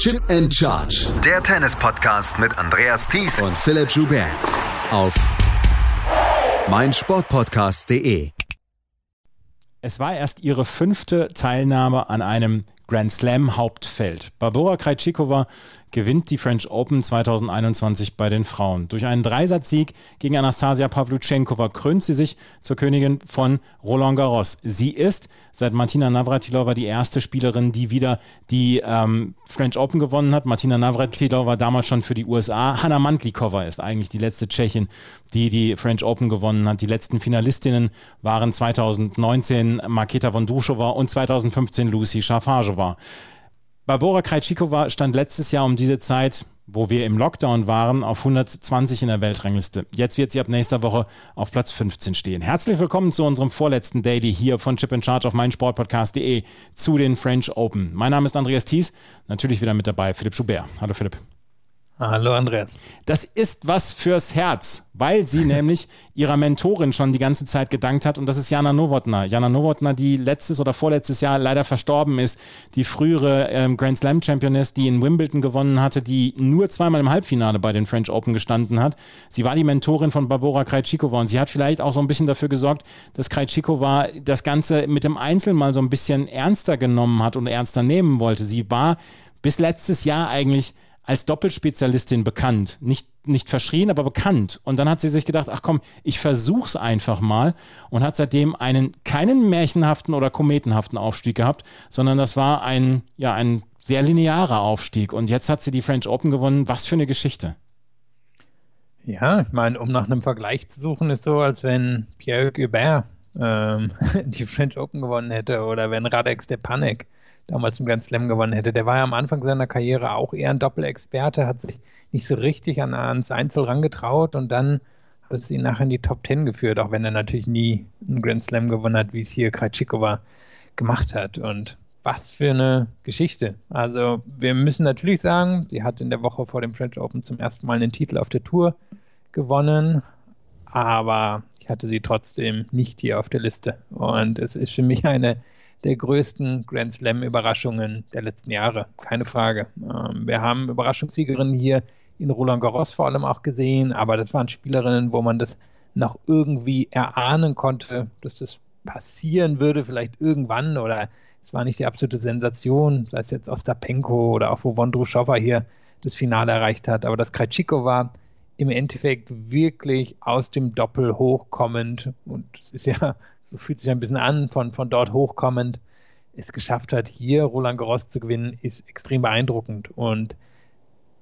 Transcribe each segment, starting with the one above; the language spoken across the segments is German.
Chip and Charge. Der Tennis-Podcast mit Andreas Thies und Philipp Joubert. Auf meinsportpodcast.de. Es war erst ihre fünfte Teilnahme an einem Grand Slam Hauptfeld. Barbora Krejcikova gewinnt die French Open 2021 bei den Frauen. Durch einen Dreisatzsieg gegen Anastasia Pavlyuchenkova krönt sie sich zur Königin von Roland Garros. Sie ist seit Martina Navratilova die erste Spielerin, die wieder die ähm, French Open gewonnen hat. Martina Navratilova damals schon für die USA. Hanna Mantlikova ist eigentlich die letzte Tschechin, die die French Open gewonnen hat. Die letzten Finalistinnen waren 2019 Marketa Vondrushova und 2015 Lucy Schafajova. Barbora Krejcikova stand letztes Jahr um diese Zeit, wo wir im Lockdown waren, auf 120 in der Weltrangliste. Jetzt wird sie ab nächster Woche auf Platz 15 stehen. Herzlich willkommen zu unserem vorletzten Daily hier von Chip in Charge auf meinsportpodcast.de zu den French Open. Mein Name ist Andreas Thies, natürlich wieder mit dabei Philipp Schubert. Hallo Philipp. Hallo Andreas. Das ist was fürs Herz, weil sie nämlich ihrer Mentorin schon die ganze Zeit gedankt hat und das ist Jana Nowotna. Jana Nowotna, die letztes oder vorletztes Jahr leider verstorben ist, die frühere ähm, Grand Slam Championess, die in Wimbledon gewonnen hatte, die nur zweimal im Halbfinale bei den French Open gestanden hat. Sie war die Mentorin von Barbora Krejcikova und sie hat vielleicht auch so ein bisschen dafür gesorgt, dass Krejcikova das Ganze mit dem Einzel mal so ein bisschen ernster genommen hat und ernster nehmen wollte. Sie war bis letztes Jahr eigentlich als Doppelspezialistin bekannt. Nicht, nicht verschrien, aber bekannt. Und dann hat sie sich gedacht, ach komm, ich versuch's einfach mal und hat seitdem einen keinen märchenhaften oder kometenhaften Aufstieg gehabt, sondern das war ein, ja, ein sehr linearer Aufstieg. Und jetzt hat sie die French Open gewonnen. Was für eine Geschichte. Ja, ich meine, um nach einem Vergleich zu suchen, ist so, als wenn Pierre Hubert ähm, die French Open gewonnen hätte oder wenn Radek Stepanek damals im Grand Slam gewonnen hätte. Der war ja am Anfang seiner Karriere auch eher ein Doppelexperte, hat sich nicht so richtig an, ans Einzel rangetraut und dann hat es ihn nachher in die Top Ten geführt, auch wenn er natürlich nie einen Grand Slam gewonnen hat, wie es hier Krajcikova gemacht hat. Und was für eine Geschichte. Also wir müssen natürlich sagen, sie hat in der Woche vor dem French Open zum ersten Mal einen Titel auf der Tour gewonnen, aber ich hatte sie trotzdem nicht hier auf der Liste. Und es ist für mich eine der größten Grand Slam-Überraschungen der letzten Jahre, keine Frage. Ähm, wir haben Überraschungssiegerinnen hier in Roland Garros vor allem auch gesehen, aber das waren Spielerinnen, wo man das noch irgendwie erahnen konnte, dass das passieren würde, vielleicht irgendwann oder es war nicht die absolute Sensation, sei es jetzt Ostapenko oder auch wo Vondrushova hier das Finale erreicht hat, aber das war im Endeffekt wirklich aus dem Doppel hochkommend und es ist ja so fühlt sich ein bisschen an, von, von dort hochkommend, es geschafft hat, hier Roland Garros zu gewinnen, ist extrem beeindruckend. Und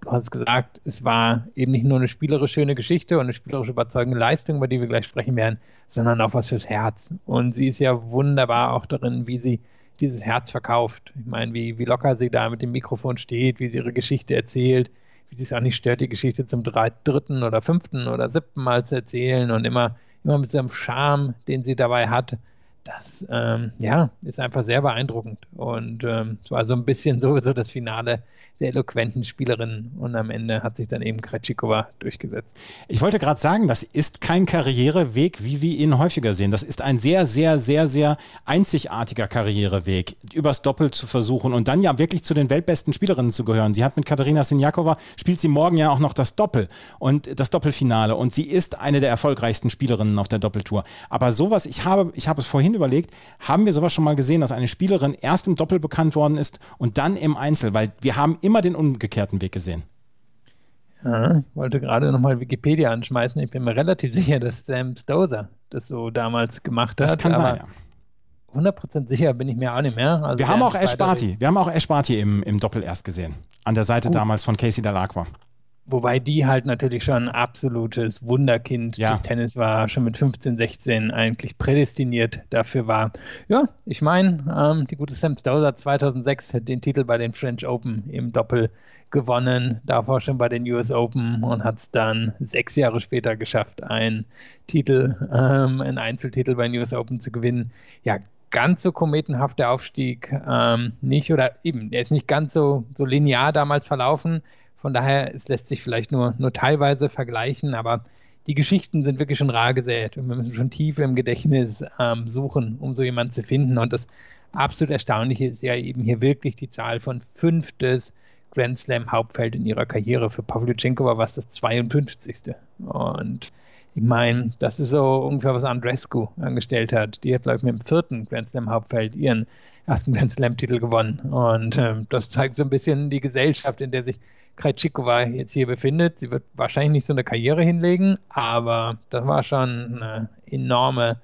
du hast gesagt, es war eben nicht nur eine spielerisch schöne Geschichte und eine spielerisch überzeugende Leistung, über die wir gleich sprechen werden, sondern auch was fürs Herz. Und sie ist ja wunderbar auch darin, wie sie dieses Herz verkauft. Ich meine, wie, wie locker sie da mit dem Mikrofon steht, wie sie ihre Geschichte erzählt, wie sie es auch nicht stört, die Geschichte zum dritten oder fünften oder siebten Mal zu erzählen und immer immer mit so einem Charme, den sie dabei hat. Das ähm, ja, ist einfach sehr beeindruckend. Und ähm, es war so ein bisschen so, so das Finale der eloquenten Spielerin und am Ende hat sich dann eben Krejcikova durchgesetzt. Ich wollte gerade sagen, das ist kein Karriereweg, wie wir ihn häufiger sehen. Das ist ein sehr, sehr, sehr, sehr einzigartiger Karriereweg, übers Doppel zu versuchen und dann ja wirklich zu den weltbesten Spielerinnen zu gehören. Sie hat mit Katharina Sinjakova, spielt sie morgen ja auch noch das Doppel und das Doppelfinale und sie ist eine der erfolgreichsten Spielerinnen auf der Doppeltour. Aber sowas, ich habe, ich habe es vorhin überlegt, haben wir sowas schon mal gesehen, dass eine Spielerin erst im Doppel bekannt worden ist und dann im Einzel, weil wir haben immer den umgekehrten Weg gesehen. Ja, ich wollte gerade nochmal Wikipedia anschmeißen. Ich bin mir relativ sicher, dass Sam Stozer das so damals gemacht hat. Das kann sein, ja. 100% sicher bin ich mir auch nicht mehr. Also wir haben auch Ash Barty. Wir haben auch Ash Barty im, im Doppel erst gesehen. An der Seite Gut. damals von Casey Dalacqua. Wobei die halt natürlich schon ein absolutes Wunderkind ja. des Tennis war, schon mit 15, 16 eigentlich prädestiniert dafür war. Ja, ich meine, ähm, die gute Sam Stosur 2006 hat den Titel bei den French Open im Doppel gewonnen, davor schon bei den US Open und hat es dann sechs Jahre später geschafft, einen Titel, ähm, einen Einzeltitel bei den US Open zu gewinnen. Ja, ganz so kometenhaft der Aufstieg ähm, nicht oder eben, er ist nicht ganz so, so linear damals verlaufen. Von daher, es lässt sich vielleicht nur, nur teilweise vergleichen, aber die Geschichten sind wirklich schon rar gesät und wir müssen schon tief im Gedächtnis ähm, suchen, um so jemanden zu finden. Und das absolut Erstaunliche ist ja eben hier wirklich die Zahl von fünf des Grand Slam Hauptfeld in ihrer Karriere. Für Pavlyuchenkova war es das 52. Und ich meine, das ist so ungefähr, was Andrescu angestellt hat. Die hat, glaube ich, mit dem vierten Grand Slam Hauptfeld ihren ersten Grand Slam-Titel gewonnen. Und ähm, das zeigt so ein bisschen die Gesellschaft, in der sich Krejcikova jetzt hier befindet. Sie wird wahrscheinlich nicht so eine Karriere hinlegen, aber das war schon eine enorme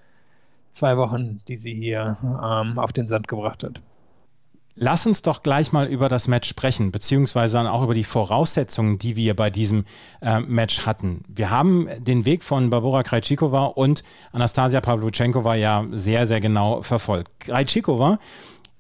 zwei Wochen, die sie hier ähm, auf den Sand gebracht hat. Lass uns doch gleich mal über das Match sprechen, beziehungsweise dann auch über die Voraussetzungen, die wir bei diesem äh, Match hatten. Wir haben den Weg von Barbora Krejcikova und Anastasia Pavlyuchenkova ja sehr, sehr genau verfolgt. Krejcikova,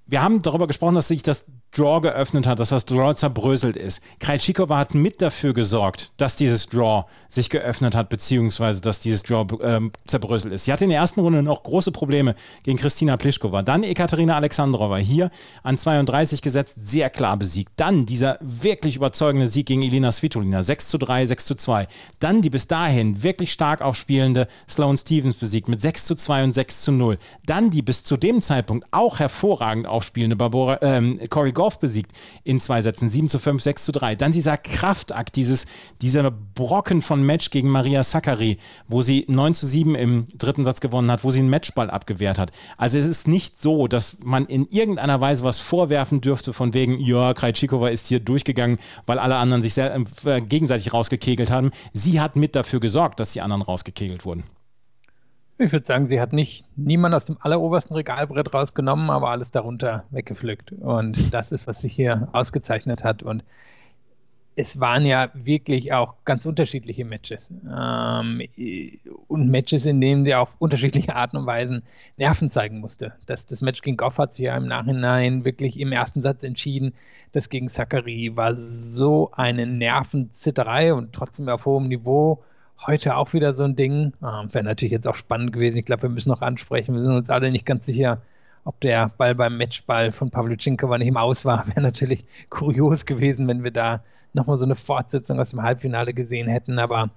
wir haben darüber gesprochen, dass sich das Draw geöffnet hat, dass das Draw zerbröselt ist. Krejcikova hat mit dafür gesorgt, dass dieses Draw sich geöffnet hat, beziehungsweise dass dieses Draw äh, zerbröselt ist. Sie hatte in der ersten Runde noch große Probleme gegen Christina Pliskova. Dann Ekaterina Alexandrova hier an 32 gesetzt, sehr klar besiegt. Dann dieser wirklich überzeugende Sieg gegen Elina Svitolina, 6 zu 3, 6 zu 2. Dann die bis dahin wirklich stark aufspielende Sloane Stevens besiegt mit 6 zu 2 und 6 zu 0. Dann die bis zu dem Zeitpunkt auch hervorragend aufspielende Barbara, ähm, Cory Goff Goff besiegt in zwei Sätzen, 7 zu 5, 6 zu 3. Dann dieser Kraftakt, dieses, dieser Brocken von Match gegen Maria Sakkari, wo sie 9 zu 7 im dritten Satz gewonnen hat, wo sie einen Matchball abgewehrt hat. Also es ist nicht so, dass man in irgendeiner Weise was vorwerfen dürfte von wegen, ja, Krajcikova ist hier durchgegangen, weil alle anderen sich sehr, äh, gegenseitig rausgekegelt haben. Sie hat mit dafür gesorgt, dass die anderen rausgekegelt wurden. Ich würde sagen, sie hat nicht niemand aus dem allerobersten Regalbrett rausgenommen, aber alles darunter weggepflückt. Und das ist, was sich hier ausgezeichnet hat. Und es waren ja wirklich auch ganz unterschiedliche Matches. Ähm, und Matches, in denen sie auf unterschiedliche Arten und Weisen Nerven zeigen musste. Das, das Match gegen Goff hat sich ja im Nachhinein wirklich im ersten Satz entschieden. Das gegen Zachary war so eine Nervenzitterei und trotzdem auf hohem Niveau heute auch wieder so ein Ding. Ähm, Wäre natürlich jetzt auch spannend gewesen. Ich glaube, wir müssen noch ansprechen. Wir sind uns alle nicht ganz sicher, ob der Ball beim Matchball von Pavlyuchenkova nicht im Aus war. Wäre natürlich kurios gewesen, wenn wir da nochmal so eine Fortsetzung aus dem Halbfinale gesehen hätten. Aber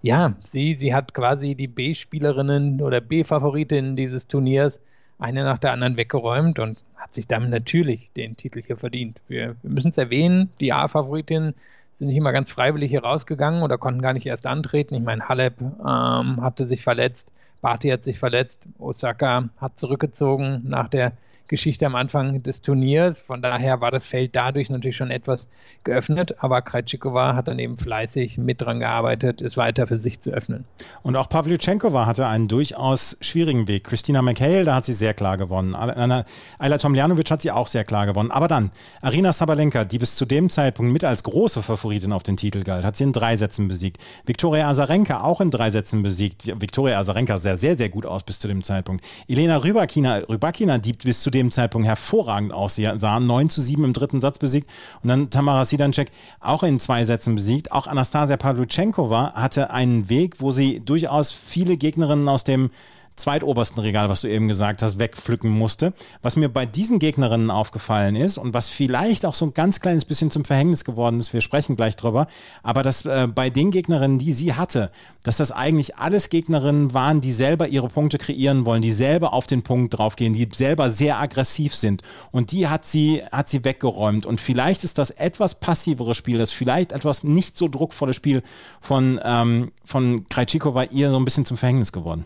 ja, sie, sie hat quasi die B-Spielerinnen oder B-Favoritinnen dieses Turniers eine nach der anderen weggeräumt und hat sich damit natürlich den Titel hier verdient. Wir, wir müssen es erwähnen, die A-Favoritinnen sind nicht immer ganz freiwillig hier rausgegangen oder konnten gar nicht erst antreten. Ich meine, Halep ähm, hatte sich verletzt, Barty hat sich verletzt, Osaka hat zurückgezogen nach der Geschichte am Anfang des Turniers. Von daher war das Feld dadurch natürlich schon etwas geöffnet, aber Krajcikova hat dann eben fleißig mit dran gearbeitet, es weiter für sich zu öffnen. Und auch Pavlyuchenkova hatte einen durchaus schwierigen Weg. Christina McHale, da hat sie sehr klar gewonnen. Ayla Tomljanovic hat sie auch sehr klar gewonnen. Aber dann, Arina Sabalenka, die bis zu dem Zeitpunkt mit als große Favoritin auf den Titel galt, hat sie in drei Sätzen besiegt. Viktoria Azarenka auch in drei Sätzen besiegt. Viktoria Azarenka sah sehr, sehr gut aus bis zu dem Zeitpunkt. Elena Rybakina, Rybakina die bis zu dem Zeitpunkt hervorragend aussah. 9 zu 7 im dritten Satz besiegt und dann Tamara Sidancek auch in zwei Sätzen besiegt. Auch Anastasia Pavlyuchenkova hatte einen Weg, wo sie durchaus viele Gegnerinnen aus dem zweitobersten Regal, was du eben gesagt hast, wegpflücken musste. Was mir bei diesen Gegnerinnen aufgefallen ist und was vielleicht auch so ein ganz kleines bisschen zum Verhängnis geworden ist, wir sprechen gleich drüber, aber dass äh, bei den Gegnerinnen, die sie hatte, dass das eigentlich alles Gegnerinnen waren, die selber ihre Punkte kreieren wollen, die selber auf den Punkt draufgehen, die selber sehr aggressiv sind. Und die hat sie, hat sie weggeräumt. Und vielleicht ist das etwas passivere Spiel, das vielleicht etwas nicht so druckvolle Spiel von, ähm, von Krajcikova ihr so ein bisschen zum Verhängnis geworden.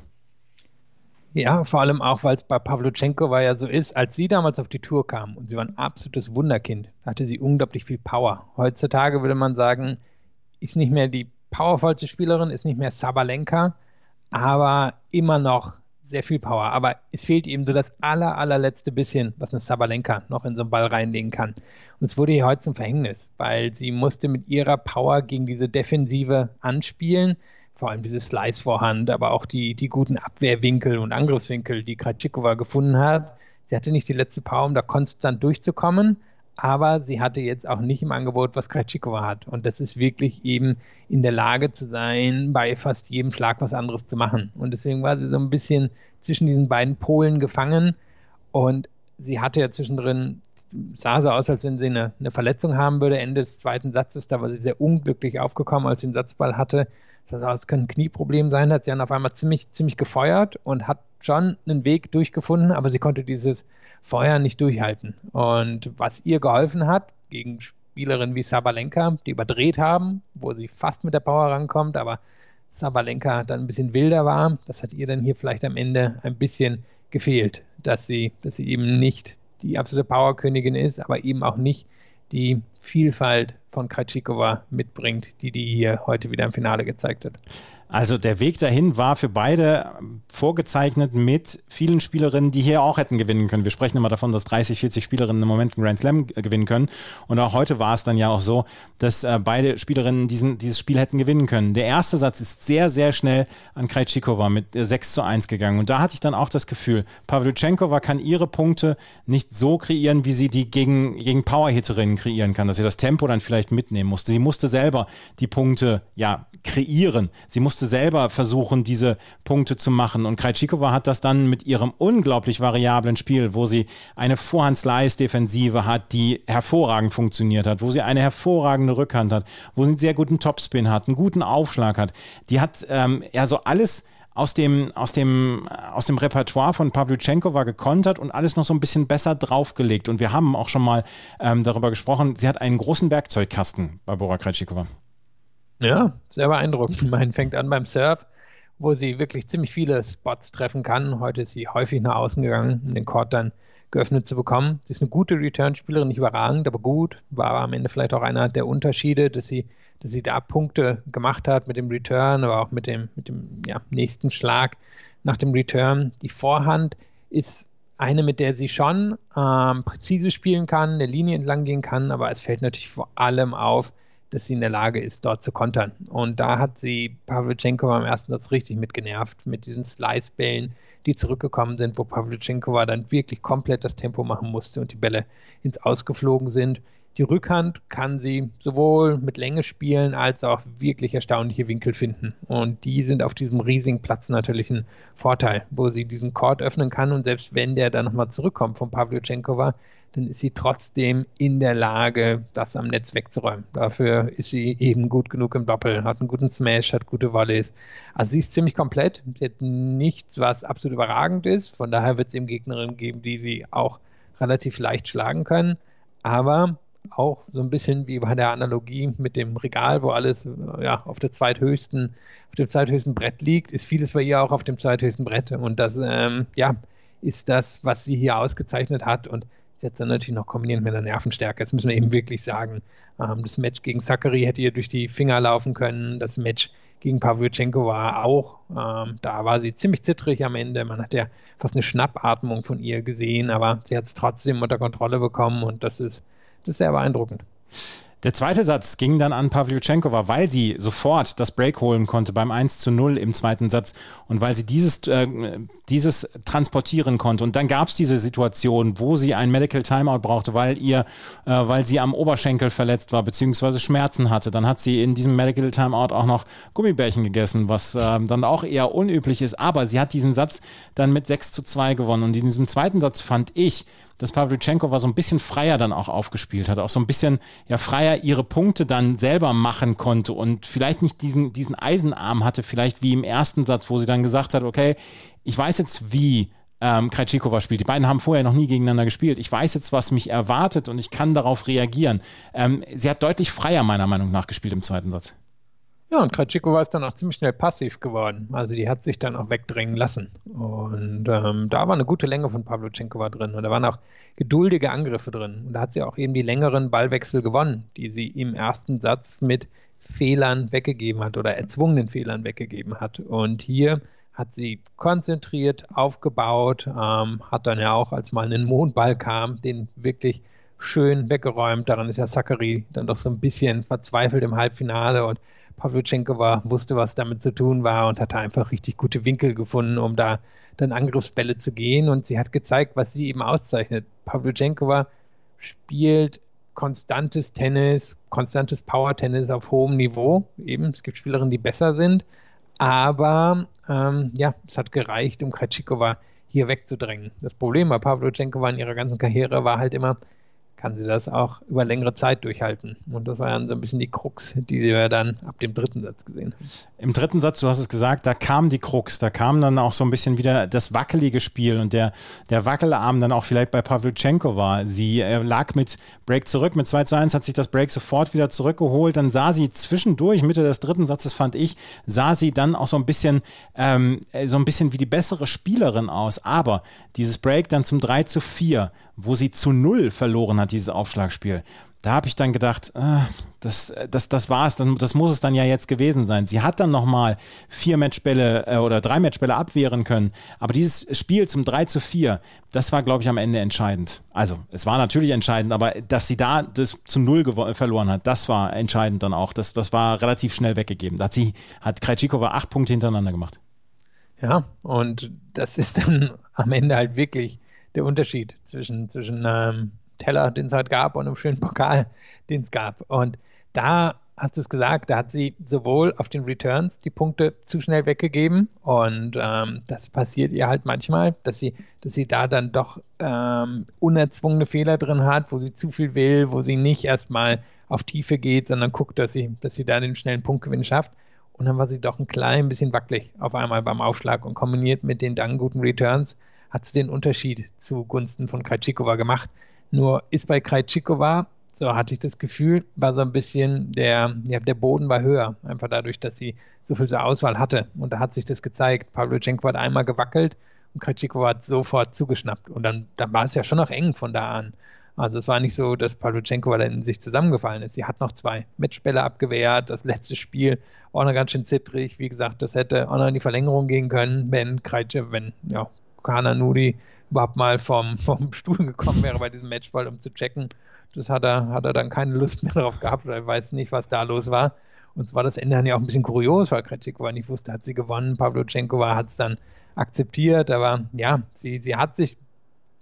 Ja, vor allem auch, weil es bei Pavlyuchenko war ja so ist, als sie damals auf die Tour kam und sie war ein absolutes Wunderkind, hatte sie unglaublich viel Power. Heutzutage würde man sagen, ist nicht mehr die powervollste Spielerin, ist nicht mehr Sabalenka, aber immer noch sehr viel Power. Aber es fehlt ihm so das aller, allerletzte bisschen, was eine Sabalenka noch in so einen Ball reinlegen kann. Und es wurde ihr heute zum Verhängnis, weil sie musste mit ihrer Power gegen diese Defensive anspielen vor allem diese Slice-Vorhand, aber auch die, die guten Abwehrwinkel und Angriffswinkel, die Krajcikova gefunden hat. Sie hatte nicht die letzte Power, um da konstant durchzukommen, aber sie hatte jetzt auch nicht im Angebot, was Krajcikova hat. Und das ist wirklich eben in der Lage zu sein, bei fast jedem Schlag was anderes zu machen. Und deswegen war sie so ein bisschen zwischen diesen beiden Polen gefangen. Und sie hatte ja zwischendrin, sah so aus, als wenn sie eine, eine Verletzung haben würde, Ende des zweiten Satzes. Da war sie sehr unglücklich aufgekommen, als sie den Satzball hatte es könnte ein Knieproblem sein, hat sie dann auf einmal ziemlich, ziemlich gefeuert und hat schon einen Weg durchgefunden, aber sie konnte dieses Feuer nicht durchhalten. Und was ihr geholfen hat, gegen Spielerinnen wie Sabalenka, die überdreht haben, wo sie fast mit der Power rankommt, aber Sabalenka dann ein bisschen wilder war. Das hat ihr dann hier vielleicht am Ende ein bisschen gefehlt, dass sie, dass sie eben nicht die absolute Powerkönigin ist, aber eben auch nicht die Vielfalt von Krajcikova mitbringt, die die hier heute wieder im Finale gezeigt hat. Also der Weg dahin war für beide vorgezeichnet mit vielen Spielerinnen, die hier auch hätten gewinnen können. Wir sprechen immer davon, dass 30, 40 Spielerinnen im Moment einen Grand Slam gewinnen können. Und auch heute war es dann ja auch so, dass äh, beide Spielerinnen diesen, dieses Spiel hätten gewinnen können. Der erste Satz ist sehr, sehr schnell an Krejcikova mit 6 zu 1 gegangen. Und da hatte ich dann auch das Gefühl, Pavlyuchenkova kann ihre Punkte nicht so kreieren, wie sie die gegen, gegen Powerhitterinnen kreieren kann, dass sie das Tempo dann vielleicht mitnehmen musste. Sie musste selber die Punkte ja kreieren. Sie musste musste selber versuchen, diese Punkte zu machen. Und Krajcikova hat das dann mit ihrem unglaublich variablen Spiel, wo sie eine Vorhand-Slice-Defensive hat, die hervorragend funktioniert hat, wo sie eine hervorragende Rückhand hat, wo sie einen sehr guten Topspin hat, einen guten Aufschlag hat. Die hat ähm, ja so alles aus dem, aus dem, aus dem Repertoire von Pavlyuchenkova gekontert und alles noch so ein bisschen besser draufgelegt. Und wir haben auch schon mal ähm, darüber gesprochen, sie hat einen großen Werkzeugkasten bei Bora Krejcikova. Ja, sehr beeindruckend. Man fängt an beim Surf, wo sie wirklich ziemlich viele Spots treffen kann. Heute ist sie häufig nach außen gegangen, um den Court dann geöffnet zu bekommen. Sie ist eine gute Return-Spielerin, nicht überragend, aber gut. War am Ende vielleicht auch einer der Unterschiede, dass sie, dass sie da Punkte gemacht hat mit dem Return, aber auch mit dem, mit dem ja, nächsten Schlag nach dem Return. Die Vorhand ist eine, mit der sie schon ähm, präzise spielen kann, eine Linie entlang gehen kann, aber es fällt natürlich vor allem auf, dass sie in der Lage ist, dort zu kontern. Und da hat sie Pavlyuchenkova im ersten Satz richtig mitgenervt, mit diesen Slice-Bällen, die zurückgekommen sind, wo Pavlyuchenkova dann wirklich komplett das Tempo machen musste und die Bälle ins Ausgeflogen sind. Die Rückhand kann sie sowohl mit Länge spielen als auch wirklich erstaunliche Winkel finden. Und die sind auf diesem riesigen Platz natürlich ein Vorteil, wo sie diesen Court öffnen kann. Und selbst wenn der dann nochmal zurückkommt von Pavlyuchenkova, dann ist sie trotzdem in der Lage, das am Netz wegzuräumen. Dafür ist sie eben gut genug im Doppel, hat einen guten Smash, hat gute Volleys. Also sie ist ziemlich komplett. Sie hat nichts, was absolut überragend ist. Von daher wird es eben Gegnerinnen geben, die sie auch relativ leicht schlagen können. Aber auch so ein bisschen wie bei der Analogie mit dem Regal, wo alles ja, auf der zweithöchsten, auf dem zweithöchsten Brett liegt, ist vieles bei ihr auch auf dem zweithöchsten Brett. Und das, ähm, ja, ist das, was sie hier ausgezeichnet hat. Und jetzt dann natürlich noch kombiniert mit der Nervenstärke. Das müssen wir eben wirklich sagen. Ähm, das Match gegen Zachary hätte ihr durch die Finger laufen können. Das Match gegen Pavlyuchenko war auch, ähm, da war sie ziemlich zittrig am Ende. Man hat ja fast eine Schnappatmung von ihr gesehen, aber sie hat es trotzdem unter Kontrolle bekommen und das ist, das ist sehr beeindruckend. Der zweite Satz ging dann an Pavlyuchenkova, weil sie sofort das Break holen konnte beim 1 zu 0 im zweiten Satz und weil sie dieses, äh, dieses transportieren konnte. Und dann gab es diese Situation, wo sie ein Medical Timeout brauchte, weil ihr, äh, weil sie am Oberschenkel verletzt war, beziehungsweise Schmerzen hatte. Dann hat sie in diesem Medical Timeout auch noch Gummibärchen gegessen, was äh, dann auch eher unüblich ist. Aber sie hat diesen Satz dann mit 6 zu 2 gewonnen. Und in diesem zweiten Satz fand ich, dass Pavlyuchenko war so ein bisschen freier dann auch aufgespielt hat, auch so ein bisschen ja freier ihre Punkte dann selber machen konnte und vielleicht nicht diesen, diesen Eisenarm hatte, vielleicht wie im ersten Satz, wo sie dann gesagt hat, okay, ich weiß jetzt, wie ähm, Krejcikova spielt. Die beiden haben vorher noch nie gegeneinander gespielt. Ich weiß jetzt, was mich erwartet und ich kann darauf reagieren. Ähm, sie hat deutlich freier meiner Meinung nach gespielt im zweiten Satz. Ja, und Krajcikova ist dann auch ziemlich schnell passiv geworden. Also die hat sich dann auch wegdrängen lassen. Und ähm, da war eine gute Länge von Pavlyuchenkova drin. Und da waren auch geduldige Angriffe drin. Und da hat sie auch eben die längeren Ballwechsel gewonnen, die sie im ersten Satz mit Fehlern weggegeben hat oder erzwungenen Fehlern weggegeben hat. Und hier hat sie konzentriert aufgebaut, ähm, hat dann ja auch, als mal ein Mondball kam, den wirklich schön weggeräumt. Daran ist ja Zachary dann doch so ein bisschen verzweifelt im Halbfinale und Pavlyuchenkova wusste, was damit zu tun war und hatte einfach richtig gute Winkel gefunden, um da dann Angriffsbälle zu gehen. Und sie hat gezeigt, was sie eben auszeichnet. Pavlyuchenkova spielt konstantes Tennis, konstantes Power-Tennis auf hohem Niveau. Eben, es gibt Spielerinnen, die besser sind. Aber ähm, ja, es hat gereicht, um Krejcikova hier wegzudrängen. Das Problem bei Pavlyuchenkova in ihrer ganzen Karriere war halt immer, kann sie das auch über längere Zeit durchhalten. Und das war dann so ein bisschen die Krux, die wir dann ab dem dritten Satz gesehen haben. Im dritten Satz, du hast es gesagt, da kam die Krux, da kam dann auch so ein bisschen wieder das wackelige Spiel und der, der Wackelarm dann auch vielleicht bei Pavlyuchenko war. Sie äh, lag mit Break zurück, mit 2 zu 1 hat sich das Break sofort wieder zurückgeholt. Dann sah sie zwischendurch, Mitte des dritten Satzes fand ich, sah sie dann auch so ein bisschen, ähm, so ein bisschen wie die bessere Spielerin aus. Aber dieses Break dann zum 3 zu 4, wo sie zu 0 verloren hat, dieses Aufschlagspiel, da habe ich dann gedacht, äh, das, das, das war es, das muss es dann ja jetzt gewesen sein. Sie hat dann nochmal vier Matchbälle äh, oder drei Matchbälle abwehren können, aber dieses Spiel zum 3 zu 4, das war, glaube ich, am Ende entscheidend. Also, es war natürlich entscheidend, aber dass sie da das zu Null verloren hat, das war entscheidend dann auch. Das, das war relativ schnell weggegeben. Da hat sie, hat Krejcikova acht Punkte hintereinander gemacht. Ja, und das ist dann am Ende halt wirklich der Unterschied zwischen, zwischen ähm, Teller, den es halt gab, und einem schönen Pokal, den es gab. Und da hast du es gesagt, da hat sie sowohl auf den Returns die Punkte zu schnell weggegeben und ähm, das passiert ihr halt manchmal, dass sie, dass sie da dann doch ähm, unerzwungene Fehler drin hat, wo sie zu viel will, wo sie nicht erstmal auf Tiefe geht, sondern guckt, dass sie, dass sie da den schnellen Punktgewinn schafft. Und dann war sie doch ein klein bisschen wackelig auf einmal beim Aufschlag und kombiniert mit den dann guten Returns hat es den Unterschied zugunsten von Krajcikova gemacht. Nur ist bei Krajcikova, so hatte ich das Gefühl, war so ein bisschen der, ja, der Boden war höher, einfach dadurch, dass sie so viel zur Auswahl hatte. Und da hat sich das gezeigt. Pavlyuchenko hat einmal gewackelt und Krajcikova hat sofort zugeschnappt. Und dann, dann war es ja schon noch eng von da an. Also es war nicht so, dass Pavlyuchenko in sich zusammengefallen ist. Sie hat noch zwei Matchbälle abgewehrt. Das letzte Spiel auch noch ganz schön zittrig. Wie gesagt, das hätte auch noch in die Verlängerung gehen können, wenn Krajce, wenn ja, Kana Nuri überhaupt mal vom, vom Stuhl gekommen wäre bei diesem Matchball, um zu checken. Das hat er, hat er dann keine Lust mehr darauf gehabt oder er weiß nicht, was da los war. Und zwar das Ende dann ja auch ein bisschen kurios, weil Kretschikova nicht wusste, hat sie gewonnen. Pavlochenkova hat es dann akzeptiert, aber ja, sie, sie hat sich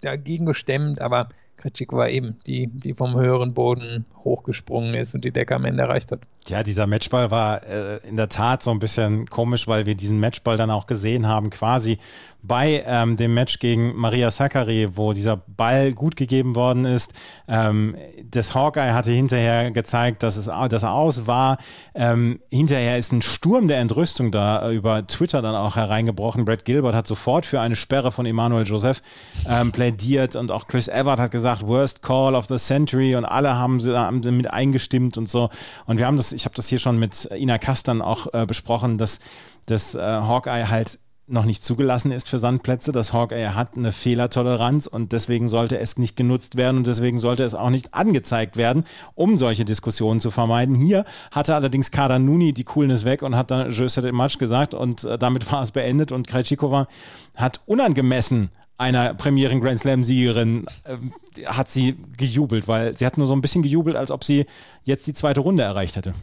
dagegen gestemmt, aber Kretschikova eben, die, die vom höheren Boden hochgesprungen ist und die Decke am Ende erreicht hat. Ja, dieser Matchball war äh, in der Tat so ein bisschen komisch, weil wir diesen Matchball dann auch gesehen haben, quasi bei ähm, dem Match gegen Maria Sakkari, wo dieser Ball gut gegeben worden ist. Ähm, das Hawkeye hatte hinterher gezeigt, dass, es, dass er aus war. Ähm, hinterher ist ein Sturm der Entrüstung da äh, über Twitter dann auch hereingebrochen. Brad Gilbert hat sofort für eine Sperre von Emmanuel Joseph ähm, plädiert und auch Chris Evert hat gesagt, Worst Call of the Century und alle haben, haben mit eingestimmt und so. Und wir haben das ich habe das hier schon mit Ina Kastern auch äh, besprochen, dass das äh, Hawkeye halt noch nicht zugelassen ist für Sandplätze. Das Hawkeye hat eine Fehlertoleranz und deswegen sollte es nicht genutzt werden und deswegen sollte es auch nicht angezeigt werden, um solche Diskussionen zu vermeiden. Hier hatte allerdings Kader Nuni die Coolness weg und hat dann Je sais Match gesagt und äh, damit war es beendet und Krejcikova hat unangemessen einer Premieren Grand Slam Siegerin äh, hat sie gejubelt, weil sie hat nur so ein bisschen gejubelt, als ob sie jetzt die zweite Runde erreicht hätte.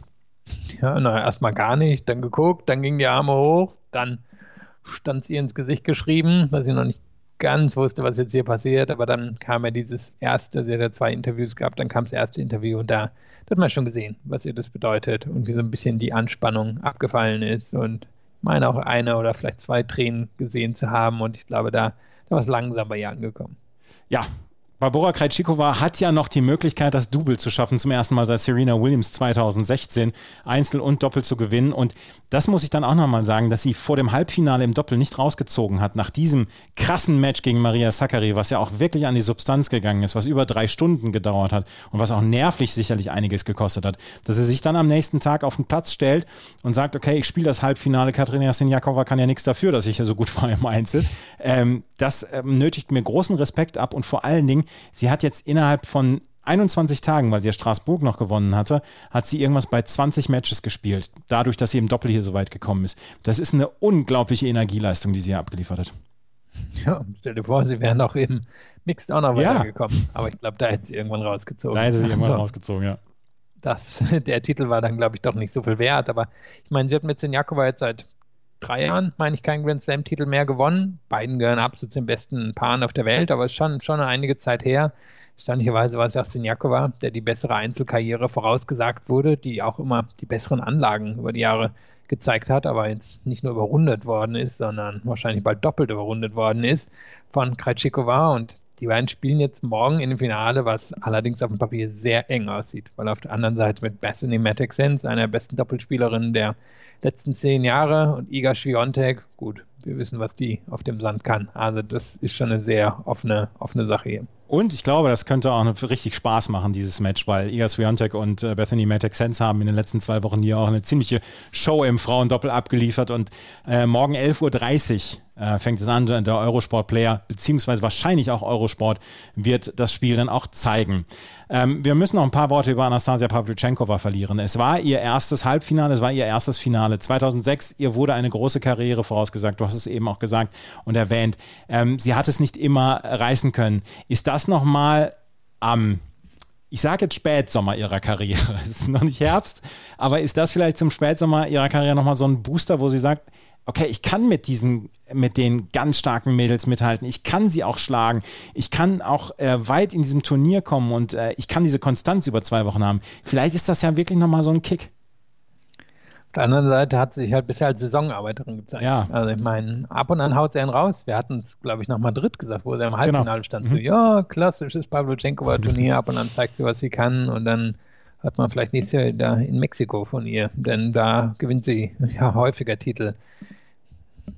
Ja, na, erstmal gar nicht, dann geguckt, dann ging die Arme hoch, dann stand sie ins Gesicht geschrieben, dass sie noch nicht ganz wusste, was jetzt hier passiert, aber dann kam ja dieses erste, sie hat ja zwei Interviews gehabt, dann kam das erste Interview und da, da hat man schon gesehen, was ihr das bedeutet und wie so ein bisschen die Anspannung abgefallen ist. Und meine auch eine oder vielleicht zwei Tränen gesehen zu haben. Und ich glaube, da war es langsam bei ihr angekommen. Ja, Barbora Krejcikova hat ja noch die Möglichkeit, das Double zu schaffen, zum ersten Mal seit Serena Williams 2016, Einzel und Doppel zu gewinnen. Und das muss ich dann auch nochmal sagen, dass sie vor dem Halbfinale im Doppel nicht rausgezogen hat, nach diesem krassen Match gegen Maria Sakkari, was ja auch wirklich an die Substanz gegangen ist, was über drei Stunden gedauert hat und was auch nervlich sicherlich einiges gekostet hat, dass sie sich dann am nächsten Tag auf den Platz stellt und sagt, okay, ich spiele das Halbfinale, Katrina Sinjakova kann ja nichts dafür, dass ich ja so gut war im Einzel. Ähm, das ähm, nötigt mir großen Respekt ab und vor allen Dingen, sie hat jetzt innerhalb von 21 Tagen, weil sie ja Straßburg noch gewonnen hatte, hat sie irgendwas bei 20 Matches gespielt. Dadurch, dass sie im Doppel hier so weit gekommen ist. Das ist eine unglaubliche Energieleistung, die sie hier abgeliefert hat. Ja, stell dir vor, sie wären auch im Mixed auch noch weitergekommen. Ja. Aber ich glaube, da hätte sie irgendwann rausgezogen. Da hätte sie irgendwann also, rausgezogen, ja. Das, der Titel war dann, glaube ich, doch nicht so viel wert. Aber ich meine, sie hat mit Senjakova jetzt seit drei Jahren, meine ich, keinen Grand Slam-Titel mehr gewonnen. Beiden gehören absolut zu den besten Paaren auf der Welt, aber schon, schon einige Zeit her. Erstaunlicherweise war es Justin Jakova, der die bessere Einzelkarriere vorausgesagt wurde, die auch immer die besseren Anlagen über die Jahre gezeigt hat, aber jetzt nicht nur überrundet worden ist, sondern wahrscheinlich bald doppelt überrundet worden ist von Krajcikova und die beiden spielen jetzt morgen in dem Finale, was allerdings auf dem Papier sehr eng aussieht, weil auf der anderen Seite mit Bethany Mattek-Sens, einer der besten Doppelspielerinnen der letzten zehn Jahre, und Iga Swiatek, gut, wir wissen, was die auf dem Sand kann. Also das ist schon eine sehr offene, offene Sache hier. Und ich glaube, das könnte auch richtig Spaß machen, dieses Match, weil Iga Swiatek und äh, Bethany Matek Sense haben in den letzten zwei Wochen hier auch eine ziemliche Show im Frauendoppel abgeliefert. Und äh, morgen 11.30 Uhr äh, fängt es an, der Eurosport-Player, beziehungsweise wahrscheinlich auch Eurosport, wird das Spiel dann auch zeigen. Ähm, wir müssen noch ein paar Worte über Anastasia Pavlyuchenkova verlieren. Es war ihr erstes Halbfinale, es war ihr erstes Finale. 2006, ihr wurde eine große Karriere vorausgesagt, du hast es eben auch gesagt und erwähnt. Ähm, sie hat es nicht immer reißen können. Ist das nochmal am... ich sage jetzt Spätsommer ihrer Karriere. Es ist noch nicht Herbst, aber ist das vielleicht zum Spätsommer ihrer Karriere nochmal so ein Booster, wo sie sagt, okay, ich kann mit diesen, mit den ganz starken Mädels mithalten, ich kann sie auch schlagen, ich kann auch äh, weit in diesem Turnier kommen und äh, ich kann diese Konstanz über zwei Wochen haben. Vielleicht ist das ja wirklich nochmal so ein Kick. Auf der anderen Seite hat sie sich halt bisher als Saisonarbeiterin gezeigt. Ja. Also ich meine, ab und an haut sie einen raus. Wir hatten es, glaube ich, noch Madrid gesagt, wo sie im Halbfinale genau. stand. Mhm. So, ja, klassisches Pavlyuchenkova-Turnier, ab und an zeigt sie, was sie kann und dann hat man vielleicht nächstes Jahr da in Mexiko von ihr, denn da gewinnt sie ja häufiger Titel.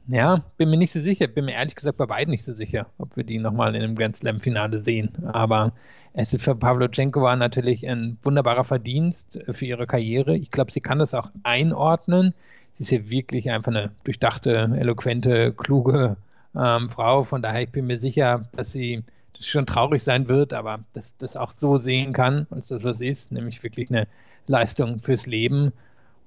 Ja, bin mir nicht so sicher, bin mir ehrlich gesagt bei beiden nicht so sicher, ob wir die nochmal in einem Grand Slam-Finale sehen. Aber es ist für Pavlyuchenkova natürlich ein wunderbarer Verdienst für ihre Karriere. Ich glaube, sie kann das auch einordnen. Sie ist ja wirklich einfach eine durchdachte, eloquente, kluge ähm, Frau. Von daher, ich bin mir sicher, dass sie das schon traurig sein wird, aber dass das auch so sehen kann, als das was ist, nämlich wirklich eine Leistung fürs Leben.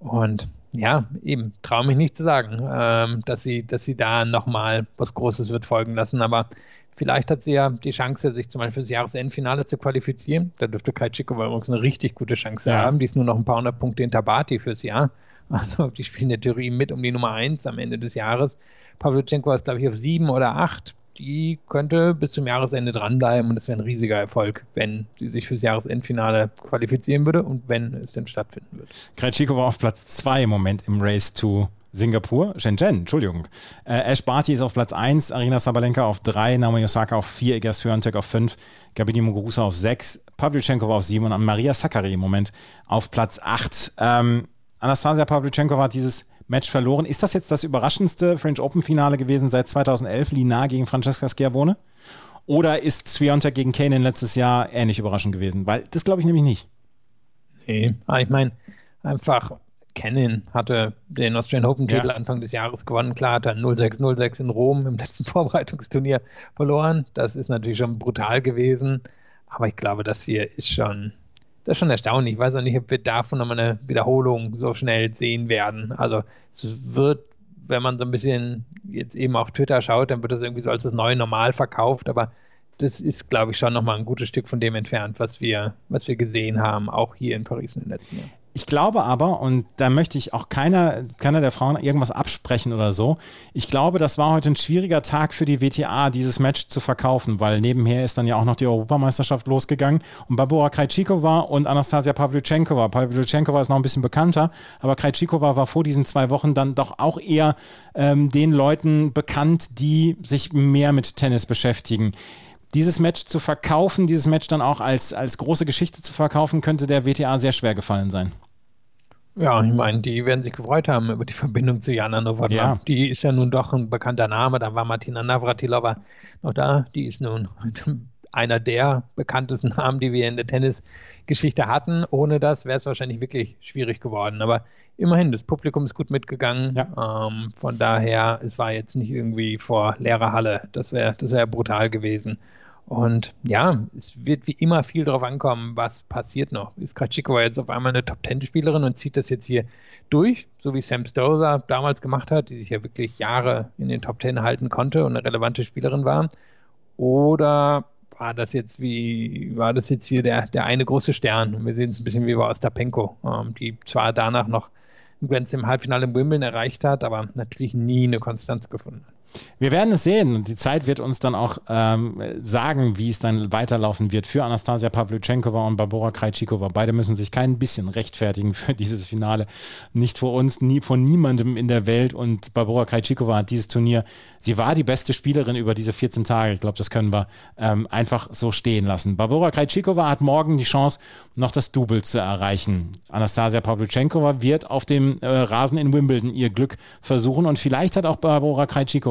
Und ja, eben, traue mich nicht zu sagen, ähm, dass sie, dass sie da nochmal was Großes wird folgen lassen. Aber vielleicht hat sie ja die Chance, sich zum Beispiel fürs Jahresendfinale zu qualifizieren. Da dürfte Kai Chico übrigens eine richtig gute Chance Ja. haben. Die ist nur noch ein paar hundert Punkte hinter Barty fürs Jahr. Also die spielen in der Theorie mit um die Nummer 1 am Ende des Jahres. Pavlyuchenko ist, glaube ich, auf 7 oder 8. Die könnte bis zum Jahresende dranbleiben und das wäre ein riesiger Erfolg, wenn sie sich fürs Jahresendfinale qualifizieren würde und wenn es denn stattfinden würde. Krejcikova auf Platz 2 im Moment im Race to Singapur, Shenzhen, Entschuldigung. Äh, Ash Barty ist auf Platz 1, Arina Sabalenka auf 3, Naomi Osaka auf 4, Iga Swiatek auf 5, Gabini Muguruza auf 6, Pavlyuchenkova auf 7 und Maria Sakkari im Moment auf Platz 8. Ähm, Anastasia Pavlyuchenkova hat dieses Match verloren. Ist das jetzt das überraschendste French Open Finale gewesen seit 2011, Linar gegen Francesca Schiavone? Oder ist Swiatek gegen Kanin letztes Jahr ähnlich überraschend gewesen? Weil das glaube ich nämlich nicht. Nee, aber ich meine, einfach Cannon hatte den Australian Open-Titel Ja. Anfang des Jahres gewonnen. Klar, hat er 0-6-0-6 in Rom im letzten Vorbereitungsturnier verloren. Das ist natürlich schon brutal gewesen. Aber ich glaube, das hier ist schon, das ist schon erstaunlich. Ich weiß auch nicht, ob wir davon nochmal eine Wiederholung so schnell sehen werden. Also es wird, wenn man so ein bisschen jetzt eben auf Twitter schaut, dann wird das irgendwie so als das neue Normal verkauft. Aber das ist, glaube ich, schon nochmal ein gutes Stück von dem entfernt, was wir, was wir gesehen haben, auch hier in Paris in den letzten Jahren. Ich glaube aber, und da möchte ich auch keiner, keiner der Frauen irgendwas absprechen oder so, ich glaube, das war heute ein schwieriger Tag für die WTA, dieses Match zu verkaufen, weil nebenher ist dann ja auch noch die Europameisterschaft losgegangen und Barbora Krejcikova und Anastasia Pavlyuchenkova. Pavlyuchenkova ist noch ein bisschen bekannter, aber Krejcikova war vor diesen zwei Wochen dann doch auch eher ähm, den Leuten bekannt, die sich mehr mit Tennis beschäftigen dieses Match zu verkaufen, dieses Match dann auch als, als große Geschichte zu verkaufen, könnte der WTA sehr schwer gefallen sein. Ja, ich meine, die werden sich gefreut haben über die Verbindung zu Jana Novotná. Ja. Die ist ja nun doch ein bekannter Name. Da war Martina Navratilova noch da. Die ist nun einer der bekanntesten Namen, die wir in der Tennisgeschichte hatten. Ohne das wäre es wahrscheinlich wirklich schwierig geworden. Aber immerhin, das Publikum ist gut mitgegangen. Ähm, von daher, es war jetzt nicht irgendwie vor leerer Halle. Das wäre das wär brutal gewesen. Und ja, es wird wie immer viel darauf ankommen, was passiert noch. Ist Kratschikova jetzt auf einmal eine Top-10-Spielerin und zieht das jetzt hier durch, so wie Sam Stosur damals gemacht hat, die sich ja wirklich Jahre in den Top 10 halten konnte und eine relevante Spielerin war? Oder war das jetzt wie, war das jetzt hier der, der eine große Stern? Und wir sehen es ein bisschen wie bei Ostapenko, ähm, die zwar danach noch ein Grand Slam Halbfinale im Wimbledon erreicht hat, aber natürlich nie eine Konstanz gefunden hat. Wir werden es sehen und die Zeit wird uns dann auch ähm, sagen, wie es dann weiterlaufen wird für Anastasia Pavlyuchenkova und Barbora Krejcikova. Beide müssen sich kein bisschen rechtfertigen für dieses Finale. Nicht vor uns, nie von niemandem in der Welt und Barbora Krejcikova hat dieses Turnier, sie war die beste Spielerin über diese 14 Tage. Ich glaube, das können wir ähm, einfach so stehen lassen. Barbora Krejcikova hat morgen die Chance, noch das Double zu erreichen. Anastasia Pavlyuchenkova wird auf dem äh, Rasen in Wimbledon ihr Glück versuchen und vielleicht hat auch Barbora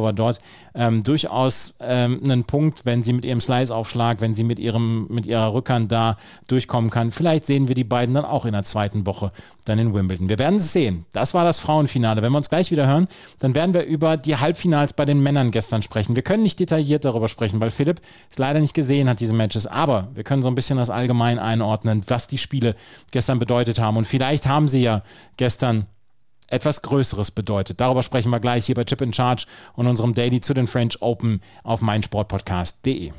Krejcikova dort ähm, durchaus ähm, einen Punkt, wenn sie mit ihrem Slice-Aufschlag, wenn sie mit, ihrem, mit ihrer Rückhand da durchkommen kann. Vielleicht sehen wir die beiden dann auch in der zweiten Woche dann in Wimbledon. Wir werden es sehen. Das war das Frauenfinale. Wenn wir uns gleich wieder hören, dann werden wir über die Halbfinals bei den Männern gestern sprechen. Wir können nicht detailliert darüber sprechen, weil Philipp es leider nicht gesehen hat, diese Matches. Aber wir können so ein bisschen das allgemein einordnen, was die Spiele gestern bedeutet haben. Und vielleicht haben sie ja gestern etwas Größeres bedeutet. Darüber sprechen wir gleich hier bei Chip in Charge und unserem Daily zu den French Open auf meinsportpodcast.de.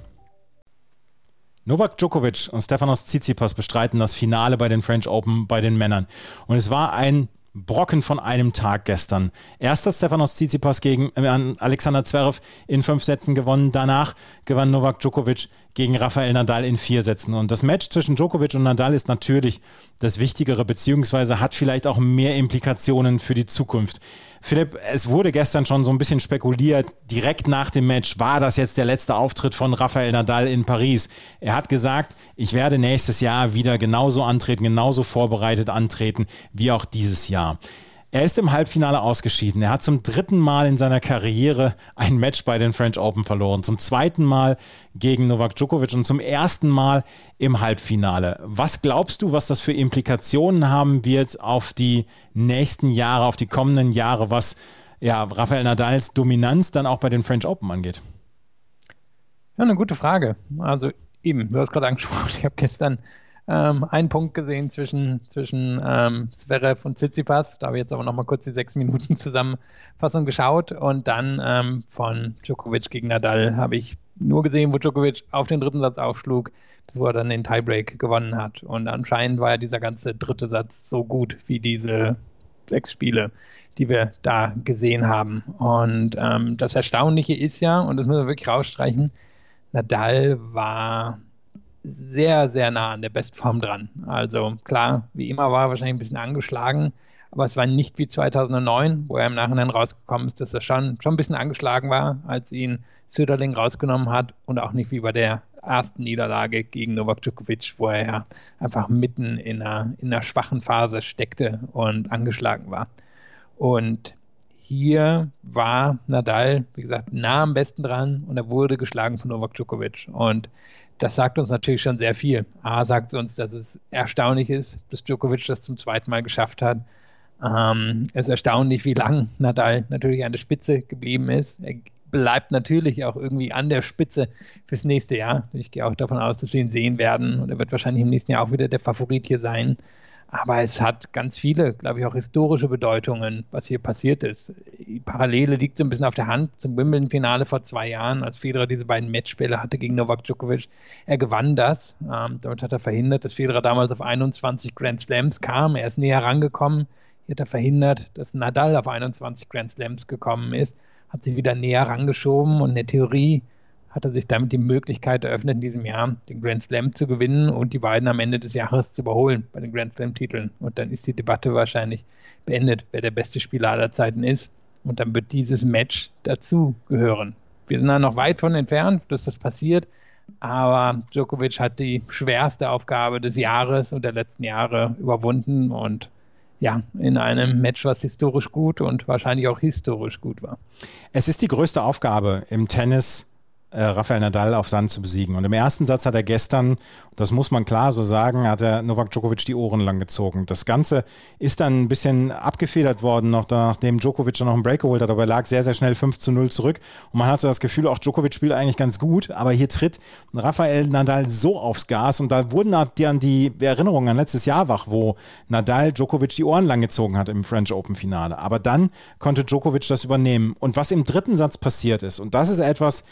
Novak Djokovic und Stefanos Tsitsipas bestreiten das Finale bei den French Open bei den Männern. Und es war ein Brocken von einem Tag gestern. Erst hat Stefanos Tsitsipas gegen äh, Alexander Zverev in fünf Sätzen gewonnen. Danach gewann Novak Djokovic gegen Rafael Nadal in vier Sätzen. Und das Match zwischen Djokovic und Nadal ist natürlich das Wichtigere, beziehungsweise hat vielleicht auch mehr Implikationen für die Zukunft. Philipp, es wurde gestern schon so ein bisschen spekuliert, direkt nach dem Match, war das jetzt der letzte Auftritt von Rafael Nadal in Paris? Er hat gesagt, ich werde nächstes Jahr wieder genauso antreten, genauso vorbereitet antreten wie auch dieses Jahr. Er ist im Halbfinale ausgeschieden. Er hat zum dritten Mal in seiner Karriere ein Match bei den French Open verloren. Zum zweiten Mal gegen Novak Djokovic und zum ersten Mal im Halbfinale. Was glaubst du, was das für Implikationen haben wird auf die nächsten Jahre, auf die kommenden Jahre, was ja, Rafael Nadals Dominanz dann auch bei den French Open angeht? Ja, eine gute Frage. Also eben, du hast gerade angesprochen, ich habe gestern ähm, einen Punkt gesehen zwischen, zwischen ähm, Zverev und Tsitsipas. Da habe ich jetzt aber nochmal kurz die sechs Minuten Zusammenfassung geschaut. Und dann ähm, von Djokovic gegen Nadal habe ich nur gesehen, wo Djokovic auf den dritten Satz aufschlug, bis wo er dann den Tiebreak gewonnen hat. Und anscheinend war ja dieser ganze dritte Satz so gut wie diese sechs Spiele, die wir da gesehen haben. Und ähm, das Erstaunliche ist ja, und das müssen wir wirklich rausstreichen, Nadal war sehr, sehr nah an der Bestform dran. Also klar, wie immer war er wahrscheinlich ein bisschen angeschlagen, aber es war nicht wie 2009, wo er im Nachhinein rausgekommen ist, dass er schon, schon ein bisschen angeschlagen war, als ihn Söderling rausgenommen hat und auch nicht wie bei der ersten Niederlage gegen Novak Djokovic, wo er ja einfach mitten in einer, in einer schwachen Phase steckte und angeschlagen war. Und hier war Nadal, wie gesagt, nah am besten dran und er wurde geschlagen von Novak Djokovic. Und das sagt uns natürlich schon sehr viel. A sagt uns, dass es erstaunlich ist, dass Djokovic das zum zweiten Mal geschafft hat. Ähm, es ist erstaunlich, wie lang Nadal natürlich an der Spitze geblieben ist. Er bleibt natürlich auch irgendwie an der Spitze fürs nächste Jahr. Ich gehe auch davon aus, dass wir ihn sehen werden und er wird wahrscheinlich im nächsten Jahr auch wieder der Favorit hier sein. Aber es hat ganz viele, glaube ich, auch historische Bedeutungen, was hier passiert ist. Die Parallele liegt so ein bisschen auf der Hand zum Wimbledon-Finale vor zwei Jahren, als Federer diese beiden Matchspiele hatte gegen Novak Djokovic. Er gewann das. Ähm, dort hat er verhindert, dass Federer damals auf 21 Grand Slams kam. Er ist näher rangekommen. Hier hat er verhindert, dass Nadal auf 21 Grand Slams gekommen ist, hat sich wieder näher rangeschoben und in der Theorie hat er sich damit die Möglichkeit eröffnet, in diesem Jahr den Grand Slam zu gewinnen und die beiden am Ende des Jahres zu überholen bei den Grand Slam-Titeln. Und dann ist die Debatte wahrscheinlich beendet, wer der beste Spieler aller Zeiten ist. Und dann wird dieses Match dazu gehören. Wir sind da noch weit von entfernt, dass das passiert. Aber Djokovic hat die schwerste Aufgabe des Jahres und der letzten Jahre überwunden und ja, in einem Match, was historisch gut und wahrscheinlich auch historisch gut war. Es ist die größte Aufgabe im Tennis äh, Rafael Nadal auf Sand zu besiegen. Und im ersten Satz hat er gestern, das muss man klar so sagen, hat er Novak Djokovic die Ohren lang gezogen. Das Ganze ist dann ein bisschen abgefedert worden, noch nachdem Djokovic dann noch einen Break geholt hat, aber er lag sehr, sehr schnell 5 zu 0 zurück. Und man hatte das Gefühl, auch Djokovic spielt eigentlich ganz gut, aber hier tritt Rafael Nadal so aufs Gas und da wurden dann die Erinnerungen an letztes Jahr wach, wo Nadal Djokovic die Ohren lang gezogen hat im French Open Finale. Aber dann konnte Djokovic das übernehmen. Und was im dritten Satz passiert ist, und das ist etwas,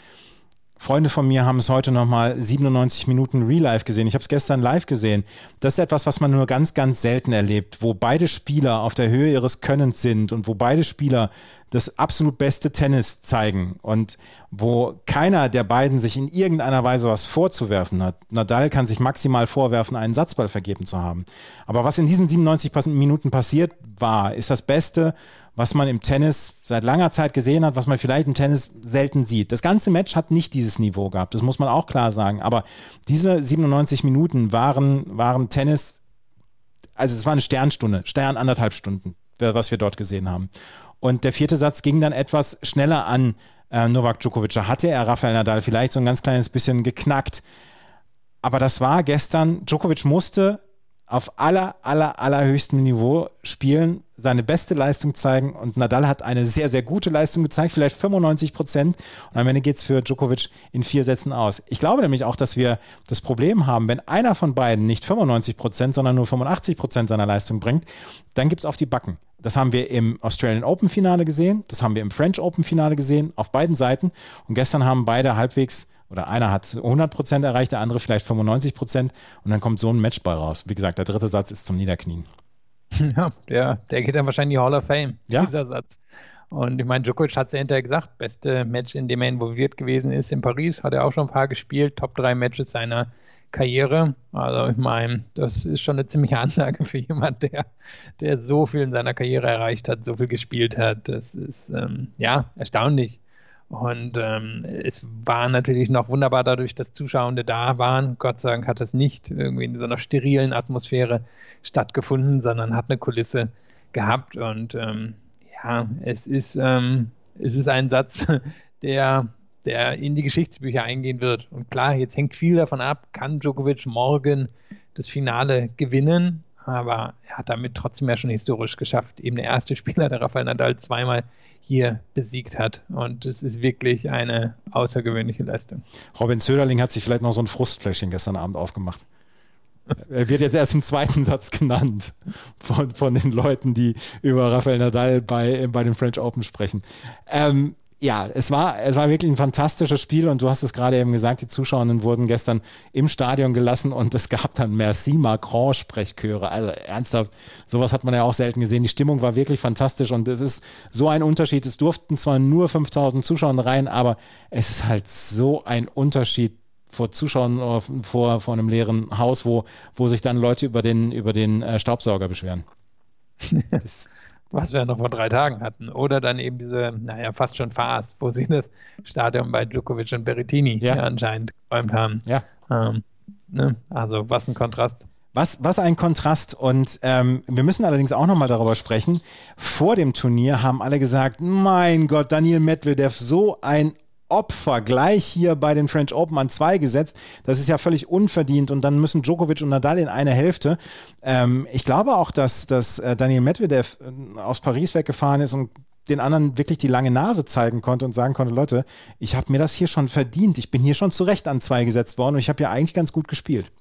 Freunde von mir haben es heute nochmal 97 Minuten Real Life gesehen. Ich habe es gestern live gesehen. Das ist etwas, was man nur ganz, ganz selten erlebt, wo beide Spieler auf der Höhe ihres Könnens sind und wo beide Spieler das absolut beste Tennis zeigen und wo keiner der beiden sich in irgendeiner Weise was vorzuwerfen hat. Nadal kann sich maximal vorwerfen, einen Satzball vergeben zu haben. Aber was in diesen 97 Minuten passiert war, ist das Beste, was man im Tennis seit langer Zeit gesehen hat, was man vielleicht im Tennis selten sieht. Das ganze Match hat nicht dieses Niveau gehabt, das muss man auch klar sagen. Aber diese 97 Minuten waren, waren Tennis, also es war eine Sternstunde, Stern anderthalb Stunden, was wir dort gesehen haben. Und der vierte Satz ging dann etwas schneller an äh, Novak Djokovic. Da hatte er Rafael Nadal vielleicht so ein ganz kleines bisschen geknackt. Aber das war gestern, Djokovic musste auf aller, aller, allerhöchstem Niveau spielen, seine beste Leistung zeigen und Nadal hat eine sehr, sehr gute Leistung gezeigt, vielleicht 95 Prozent und am Ende geht es für Djokovic in vier Sätzen aus. Ich glaube nämlich auch, dass wir das Problem haben, wenn einer von beiden nicht 95 Prozent, sondern nur 85 Prozent seiner Leistung bringt, dann gibt es auf die Backen. Das haben wir im Australian Open Finale gesehen, das haben wir im French Open Finale gesehen, auf beiden Seiten und gestern haben beide halbwegs oder einer hat 100 Prozent erreicht, der andere vielleicht 95 Prozent und dann kommt so ein Matchball raus. Wie gesagt, der dritte Satz ist zum Niederknien. Ja, der, der geht dann wahrscheinlich in die Hall of Fame, ja? dieser Satz. Und ich meine, Djokovic hat es ja hinterher gesagt, beste Match, in dem er involviert gewesen ist in Paris, hat er auch schon ein paar gespielt, Top 3 Matches seiner Karriere. Also ich meine, das ist schon eine ziemliche Ansage für jemand, der, der so viel in seiner Karriere erreicht hat, so viel gespielt hat. Das ist ähm, ja erstaunlich. Und ähm, es war natürlich noch wunderbar dadurch, dass Zuschauende da waren. Gott sei Dank hat das nicht irgendwie in so einer sterilen Atmosphäre stattgefunden, sondern hat eine Kulisse gehabt. Und ähm, ja, es ist, ähm, es ist ein Satz, der, der in die Geschichtsbücher eingehen wird. Und klar, jetzt hängt viel davon ab, kann Djokovic morgen das Finale gewinnen? Aber er hat damit trotzdem ja schon historisch geschafft. Eben der erste Spieler, der Rafael Nadal zweimal hier besiegt hat. Und es ist wirklich eine außergewöhnliche Leistung. Robin Söderling hat sich vielleicht noch so ein Frustfläschchen gestern Abend aufgemacht. Er wird jetzt erst im zweiten Satz genannt von, von den Leuten, die über Rafael Nadal bei, bei den French Open sprechen. Ähm, ja, es war, es war wirklich ein fantastisches Spiel und du hast es gerade eben gesagt, die Zuschauerinnen wurden gestern im Stadion gelassen und es gab dann Merci Macron Sprechchöre. Also ernsthaft, sowas hat man ja auch selten gesehen. Die Stimmung war wirklich fantastisch und es ist so ein Unterschied. Es durften zwar nur 5000 Zuschauer rein, aber es ist halt so ein Unterschied vor Zuschauern vor, vor einem leeren Haus, wo, wo sich dann Leute über den, über den äh, Staubsauger beschweren. Das, was wir noch vor drei Tagen hatten. Oder dann eben diese, naja, fast schon Farce, wo sie das Stadion bei Djokovic und Berrettini ja. anscheinend geräumt haben. Ja. Ähm, ne? Also was ein Kontrast. Was, was ein Kontrast. Und ähm, wir müssen allerdings auch nochmal darüber sprechen. Vor dem Turnier haben alle gesagt, mein Gott, Daniel Medvedev, so ein Opfer gleich hier bei den French Open an zwei gesetzt. Das ist ja völlig unverdient und dann müssen Djokovic und Nadal in eine Hälfte. Ähm, ich glaube auch, dass, dass äh, Daniel Medvedev äh, aus Paris weggefahren ist und den anderen wirklich die lange Nase zeigen konnte und sagen konnte, Leute, ich habe mir das hier schon verdient. Ich bin hier schon zurecht an zwei gesetzt worden und ich habe ja eigentlich ganz gut gespielt.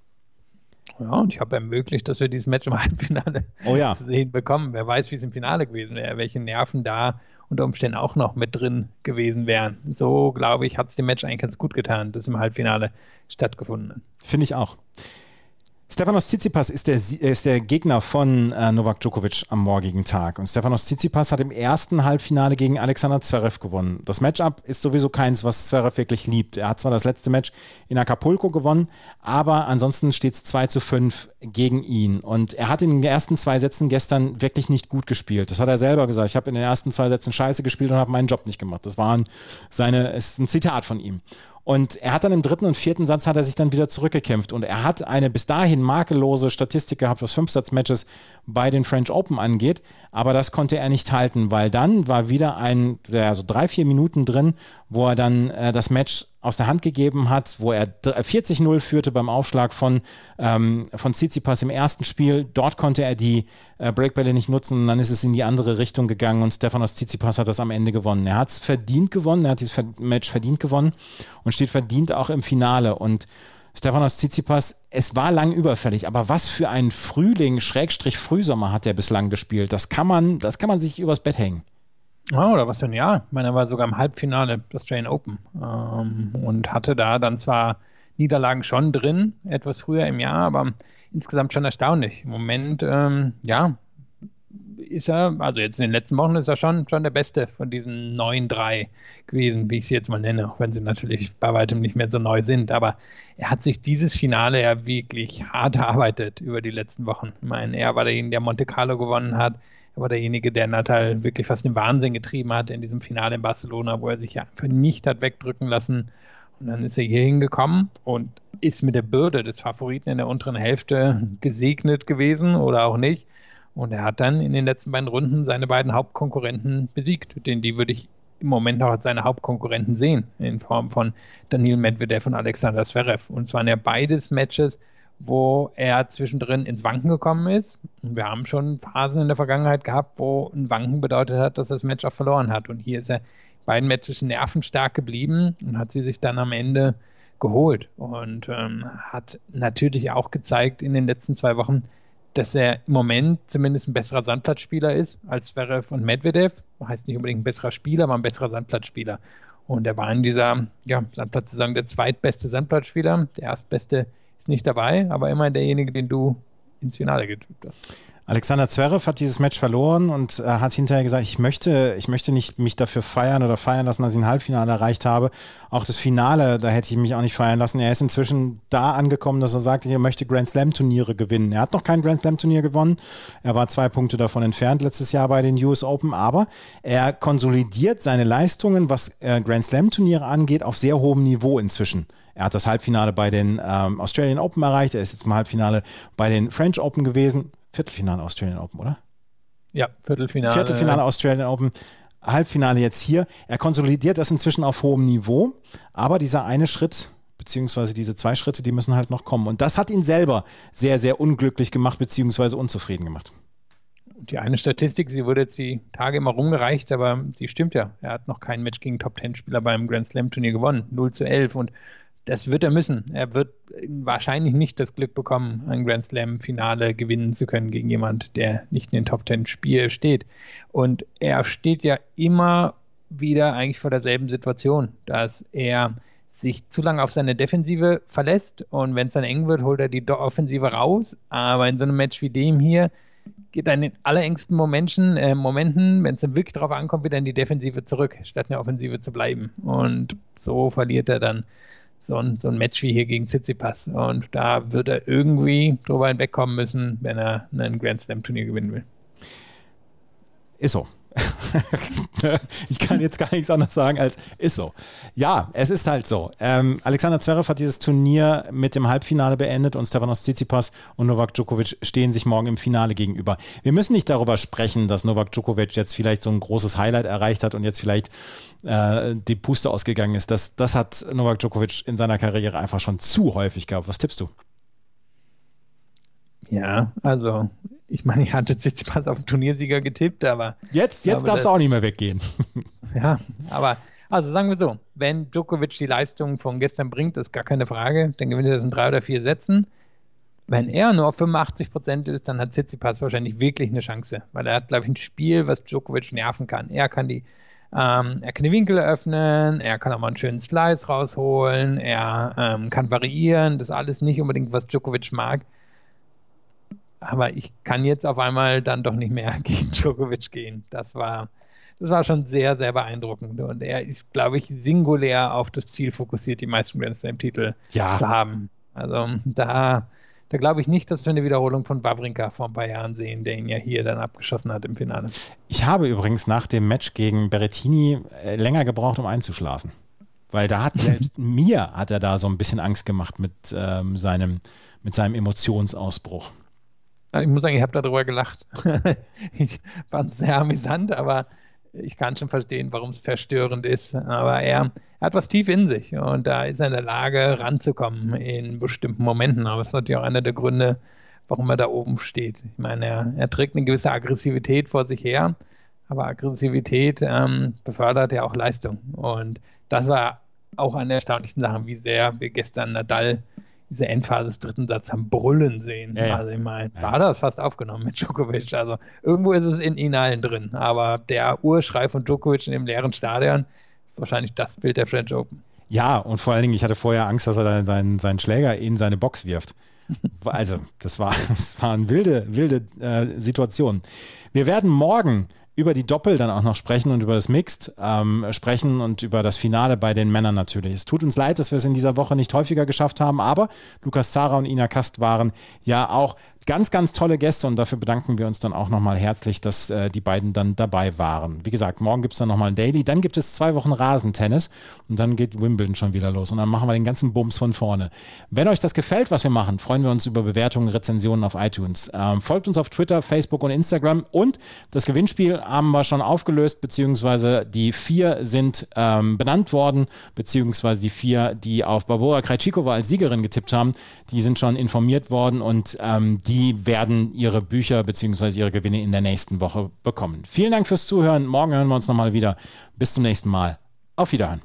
Ja, und ich habe ermöglicht, dass wir dieses Match im Halbfinale oh ja. zu sehen bekommen. Wer weiß, wie es im Finale gewesen wäre, welche Nerven da unter Umständen auch noch mit drin gewesen wären. So, glaube ich, hat es dem Match eigentlich ganz gut getan, das im Halbfinale stattgefunden hat. Finde ich auch. Stefanos Tsitsipas ist der, ist der Gegner von äh, Novak Djokovic am morgigen Tag. Und Stefanos Tsitsipas hat im ersten Halbfinale gegen Alexander Zverev gewonnen. Das Matchup ist sowieso keins, was Zverev wirklich liebt. Er hat zwar das letzte Match in Acapulco gewonnen, aber ansonsten steht es 2 zu 5 gegen ihn. Und er hat in den ersten zwei Sätzen gestern wirklich nicht gut gespielt. Das hat er selber gesagt. Ich habe in den ersten zwei Sätzen scheiße gespielt und habe meinen Job nicht gemacht. Das war ein, seine, ist ein Zitat von ihm. Und er hat dann im dritten und vierten Satz hat er sich dann wieder zurückgekämpft. Und er hat eine bis dahin makellose Statistik gehabt, was Fünfsatzmatches bei den French Open angeht, aber das konnte er nicht halten, weil dann war wieder ein, also drei, vier Minuten drin, wo er dann äh, das Match aus der Hand gegeben hat, wo er 40-0 führte beim Aufschlag von, ähm, von Tsitsipas im ersten Spiel. Dort konnte er die äh, Breakbälle nicht nutzen und dann ist es in die andere Richtung gegangen und Stefanos Tsitsipas hat das am Ende gewonnen. Er hat es verdient gewonnen, er hat dieses Match verdient gewonnen und steht verdient auch im Finale und Stefanos Tsitsipas, es war lang überfällig, aber was für ein Frühling, Schrägstrich Frühsommer hat er bislang gespielt. Das kann man, das kann man sich übers Bett hängen. Oh, oder was ein Jahr. Ich meine, er war sogar im Halbfinale des Australian Open ähm, und hatte da dann zwar Niederlagen schon drin, etwas früher im Jahr, aber insgesamt schon erstaunlich. Im Moment, ähm, ja, ist er, also jetzt in den letzten Wochen ist er schon, schon der Beste von diesen neuen drei gewesen, wie ich sie jetzt mal nenne, auch wenn sie natürlich bei weitem nicht mehr so neu sind. Aber er hat sich dieses Finale ja wirklich hart erarbeitet über die letzten Wochen. Ich meine, er war derjenige, der Monte Carlo gewonnen hat. Er war derjenige, der Natal wirklich fast den Wahnsinn getrieben hat in diesem Finale in Barcelona, wo er sich ja einfach nicht hat wegdrücken lassen. Und dann ist er hier hingekommen und ist mit der Bürde des Favoriten in der unteren Hälfte gesegnet gewesen oder auch nicht und er hat dann in den letzten beiden Runden seine beiden Hauptkonkurrenten besiegt. Den die würde ich im Moment auch als seine Hauptkonkurrenten sehen, in Form von Daniel Medvedev und Alexander Zverev. Und zwar waren ja beides Matches, wo er zwischendrin ins Wanken gekommen ist. Und wir haben schon Phasen in der Vergangenheit gehabt, wo ein Wanken bedeutet hat, dass das Match auch verloren hat. Und hier ist er beiden Matches nervenstark geblieben und hat sie sich dann am Ende geholt und ähm, hat natürlich auch gezeigt in den letzten zwei Wochen, dass er im Moment zumindest ein besserer Sandplatzspieler ist als Zverev und Medvedev. Heißt nicht unbedingt ein besserer Spieler, aber ein besserer Sandplatzspieler. Und er war in dieser ja, Sandplatzsaison der zweitbeste Sandplatzspieler. Der erstbeste ist nicht dabei, aber immer derjenige, den du ins Finale getippt hast. Alexander Zverev hat dieses Match verloren und äh, hat hinterher gesagt, ich möchte, ich möchte nicht mich dafür feiern oder feiern lassen, dass ich ein Halbfinale erreicht habe. Auch das Finale, da hätte ich mich auch nicht feiern lassen. Er ist inzwischen da angekommen, dass er sagt, er möchte Grand Slam Turniere gewinnen. Er hat noch kein Grand Slam Turnier gewonnen. Er war zwei Punkte davon entfernt letztes Jahr bei den US Open, aber er konsolidiert seine Leistungen, was äh, Grand Slam Turniere angeht, auf sehr hohem Niveau inzwischen. Er hat das Halbfinale bei den ähm, Australian Open erreicht. Er ist jetzt im Halbfinale bei den French Open gewesen. Viertelfinale Australian Open, oder? Ja, Viertelfinale. Viertelfinale Australian Open. Halbfinale jetzt hier. Er konsolidiert das inzwischen auf hohem Niveau, aber dieser eine Schritt, beziehungsweise diese zwei Schritte, die müssen halt noch kommen. Und das hat ihn selber sehr, sehr unglücklich gemacht, beziehungsweise unzufrieden gemacht. Die eine Statistik, sie wurde jetzt die Tage immer rumgereicht, aber sie stimmt ja. Er hat noch kein Match gegen Top-10-Spieler beim Grand Slam-Turnier gewonnen. 0 zu 11. Und das wird er müssen. Er wird wahrscheinlich nicht das Glück bekommen, ein Grand Slam-Finale gewinnen zu können gegen jemand, der nicht in den Top Ten Spiel steht. Und er steht ja immer wieder eigentlich vor derselben Situation, dass er sich zu lange auf seine Defensive verlässt und wenn es dann eng wird, holt er die Offensive raus. Aber in so einem Match wie dem hier geht er in den allerengsten Momenten, äh, Momenten wenn es dann wirklich darauf ankommt, wieder in die Defensive zurück, statt in der Offensive zu bleiben. Und so verliert er dann so ein, so ein Match wie hier gegen Tsitsipas. Und da wird er irgendwie drüber hinwegkommen müssen, wenn er ein Grand Slam Turnier gewinnen will. Ist so. ich kann jetzt gar nichts anderes sagen als ist so. Ja, es ist halt so. Ähm, Alexander Zverev hat dieses Turnier mit dem Halbfinale beendet und Stefanos Tsitsipas und Novak Djokovic stehen sich morgen im Finale gegenüber. Wir müssen nicht darüber sprechen, dass Novak Djokovic jetzt vielleicht so ein großes Highlight erreicht hat und jetzt vielleicht äh, die Puste ausgegangen ist. Das, das hat Novak Djokovic in seiner Karriere einfach schon zu häufig gehabt. Was tippst du? Ja, also ich meine, ich hatte jetzt mal auf den Turniersieger getippt, aber. Jetzt, jetzt darfst du auch nicht mehr weggehen. Ja, aber also sagen wir so, wenn Djokovic die Leistung von gestern bringt, ist gar keine Frage, dann gewinnt er das in drei oder vier Sätzen. Wenn er nur auf 85 Prozent ist, dann hat Tsitsipas wahrscheinlich wirklich eine Chance, weil er hat, glaube ich, ein Spiel, was Djokovic nerven kann. Er kann die, ähm, er kann die Winkel öffnen, er kann auch mal einen schönen Slice rausholen, er ähm, kann variieren, das ist alles nicht unbedingt, was Djokovic mag aber ich kann jetzt auf einmal dann doch nicht mehr gegen Djokovic gehen. Das war, das war schon sehr, sehr beeindruckend. Und er ist, glaube ich, singulär auf das Ziel fokussiert, die meisten Grand Slam-Titel ja. zu haben. Also da, da glaube ich nicht, dass wir eine Wiederholung von Wawrinka vor ein paar Jahren sehen, der ihn ja hier dann abgeschossen hat im Finale. Ich habe übrigens nach dem Match gegen Berrettini äh, länger gebraucht, um einzuschlafen. Weil da hat selbst mir hat er da so ein bisschen Angst gemacht mit, ähm, seinem, mit seinem Emotionsausbruch. Ich muss sagen, ich habe darüber gelacht. ich fand es sehr amüsant, aber ich kann schon verstehen, warum es verstörend ist. Aber er, er, hat was tief in sich und da ist er in der Lage, ranzukommen in bestimmten Momenten. Aber es ist natürlich auch einer der Gründe, warum er da oben steht. Ich meine, er, er trägt eine gewisse Aggressivität vor sich her, aber Aggressivität ähm, befördert ja auch Leistung. Und das war auch eine der erstaunlichen Sachen, wie sehr wir gestern Nadal diese Endphase des dritten Satzes haben brüllen sehen. Ja. Also ich meine, ja. war das fast aufgenommen mit Djokovic. Also irgendwo ist es in ihnen allen drin. Aber der Urschrei von Djokovic in dem leeren Stadion ist wahrscheinlich das Bild der French Open. Ja, und vor allen Dingen, ich hatte vorher Angst, dass er seinen, seinen Schläger in seine Box wirft. Also, das war, das war eine wilde, wilde äh, Situation. Wir werden morgen über die Doppel dann auch noch sprechen und über das Mixed ähm, sprechen und über das Finale bei den Männern natürlich. Es tut uns leid, dass wir es in dieser Woche nicht häufiger geschafft haben, aber Lukas Zara und Ina Kast waren ja auch ganz, ganz tolle Gäste und dafür bedanken wir uns dann auch nochmal herzlich, dass äh, die beiden dann dabei waren. Wie gesagt, morgen gibt es dann nochmal ein Daily, dann gibt es zwei Wochen Rasentennis und dann geht Wimbledon schon wieder los und dann machen wir den ganzen Bums von vorne. Wenn euch das gefällt, was wir machen, freuen wir uns über Bewertungen, Rezensionen auf iTunes. Ähm, folgt uns auf Twitter, Facebook und Instagram und das Gewinnspiel haben wir schon aufgelöst, beziehungsweise die vier sind ähm, benannt worden, beziehungsweise die vier, die auf Barbora Krejcikova als Siegerin getippt haben, die sind schon informiert worden und ähm, die die werden ihre Bücher bzw. ihre Gewinne in der nächsten Woche bekommen. Vielen Dank fürs Zuhören. Morgen hören wir uns nochmal wieder. Bis zum nächsten Mal. Auf Wiederhören.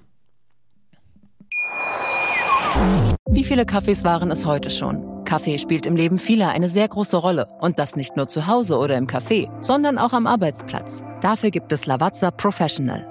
Wie viele Kaffees waren es heute schon? Kaffee spielt im Leben vieler eine sehr große Rolle. Und das nicht nur zu Hause oder im Café, sondern auch am Arbeitsplatz. Dafür gibt es Lavazza Professional.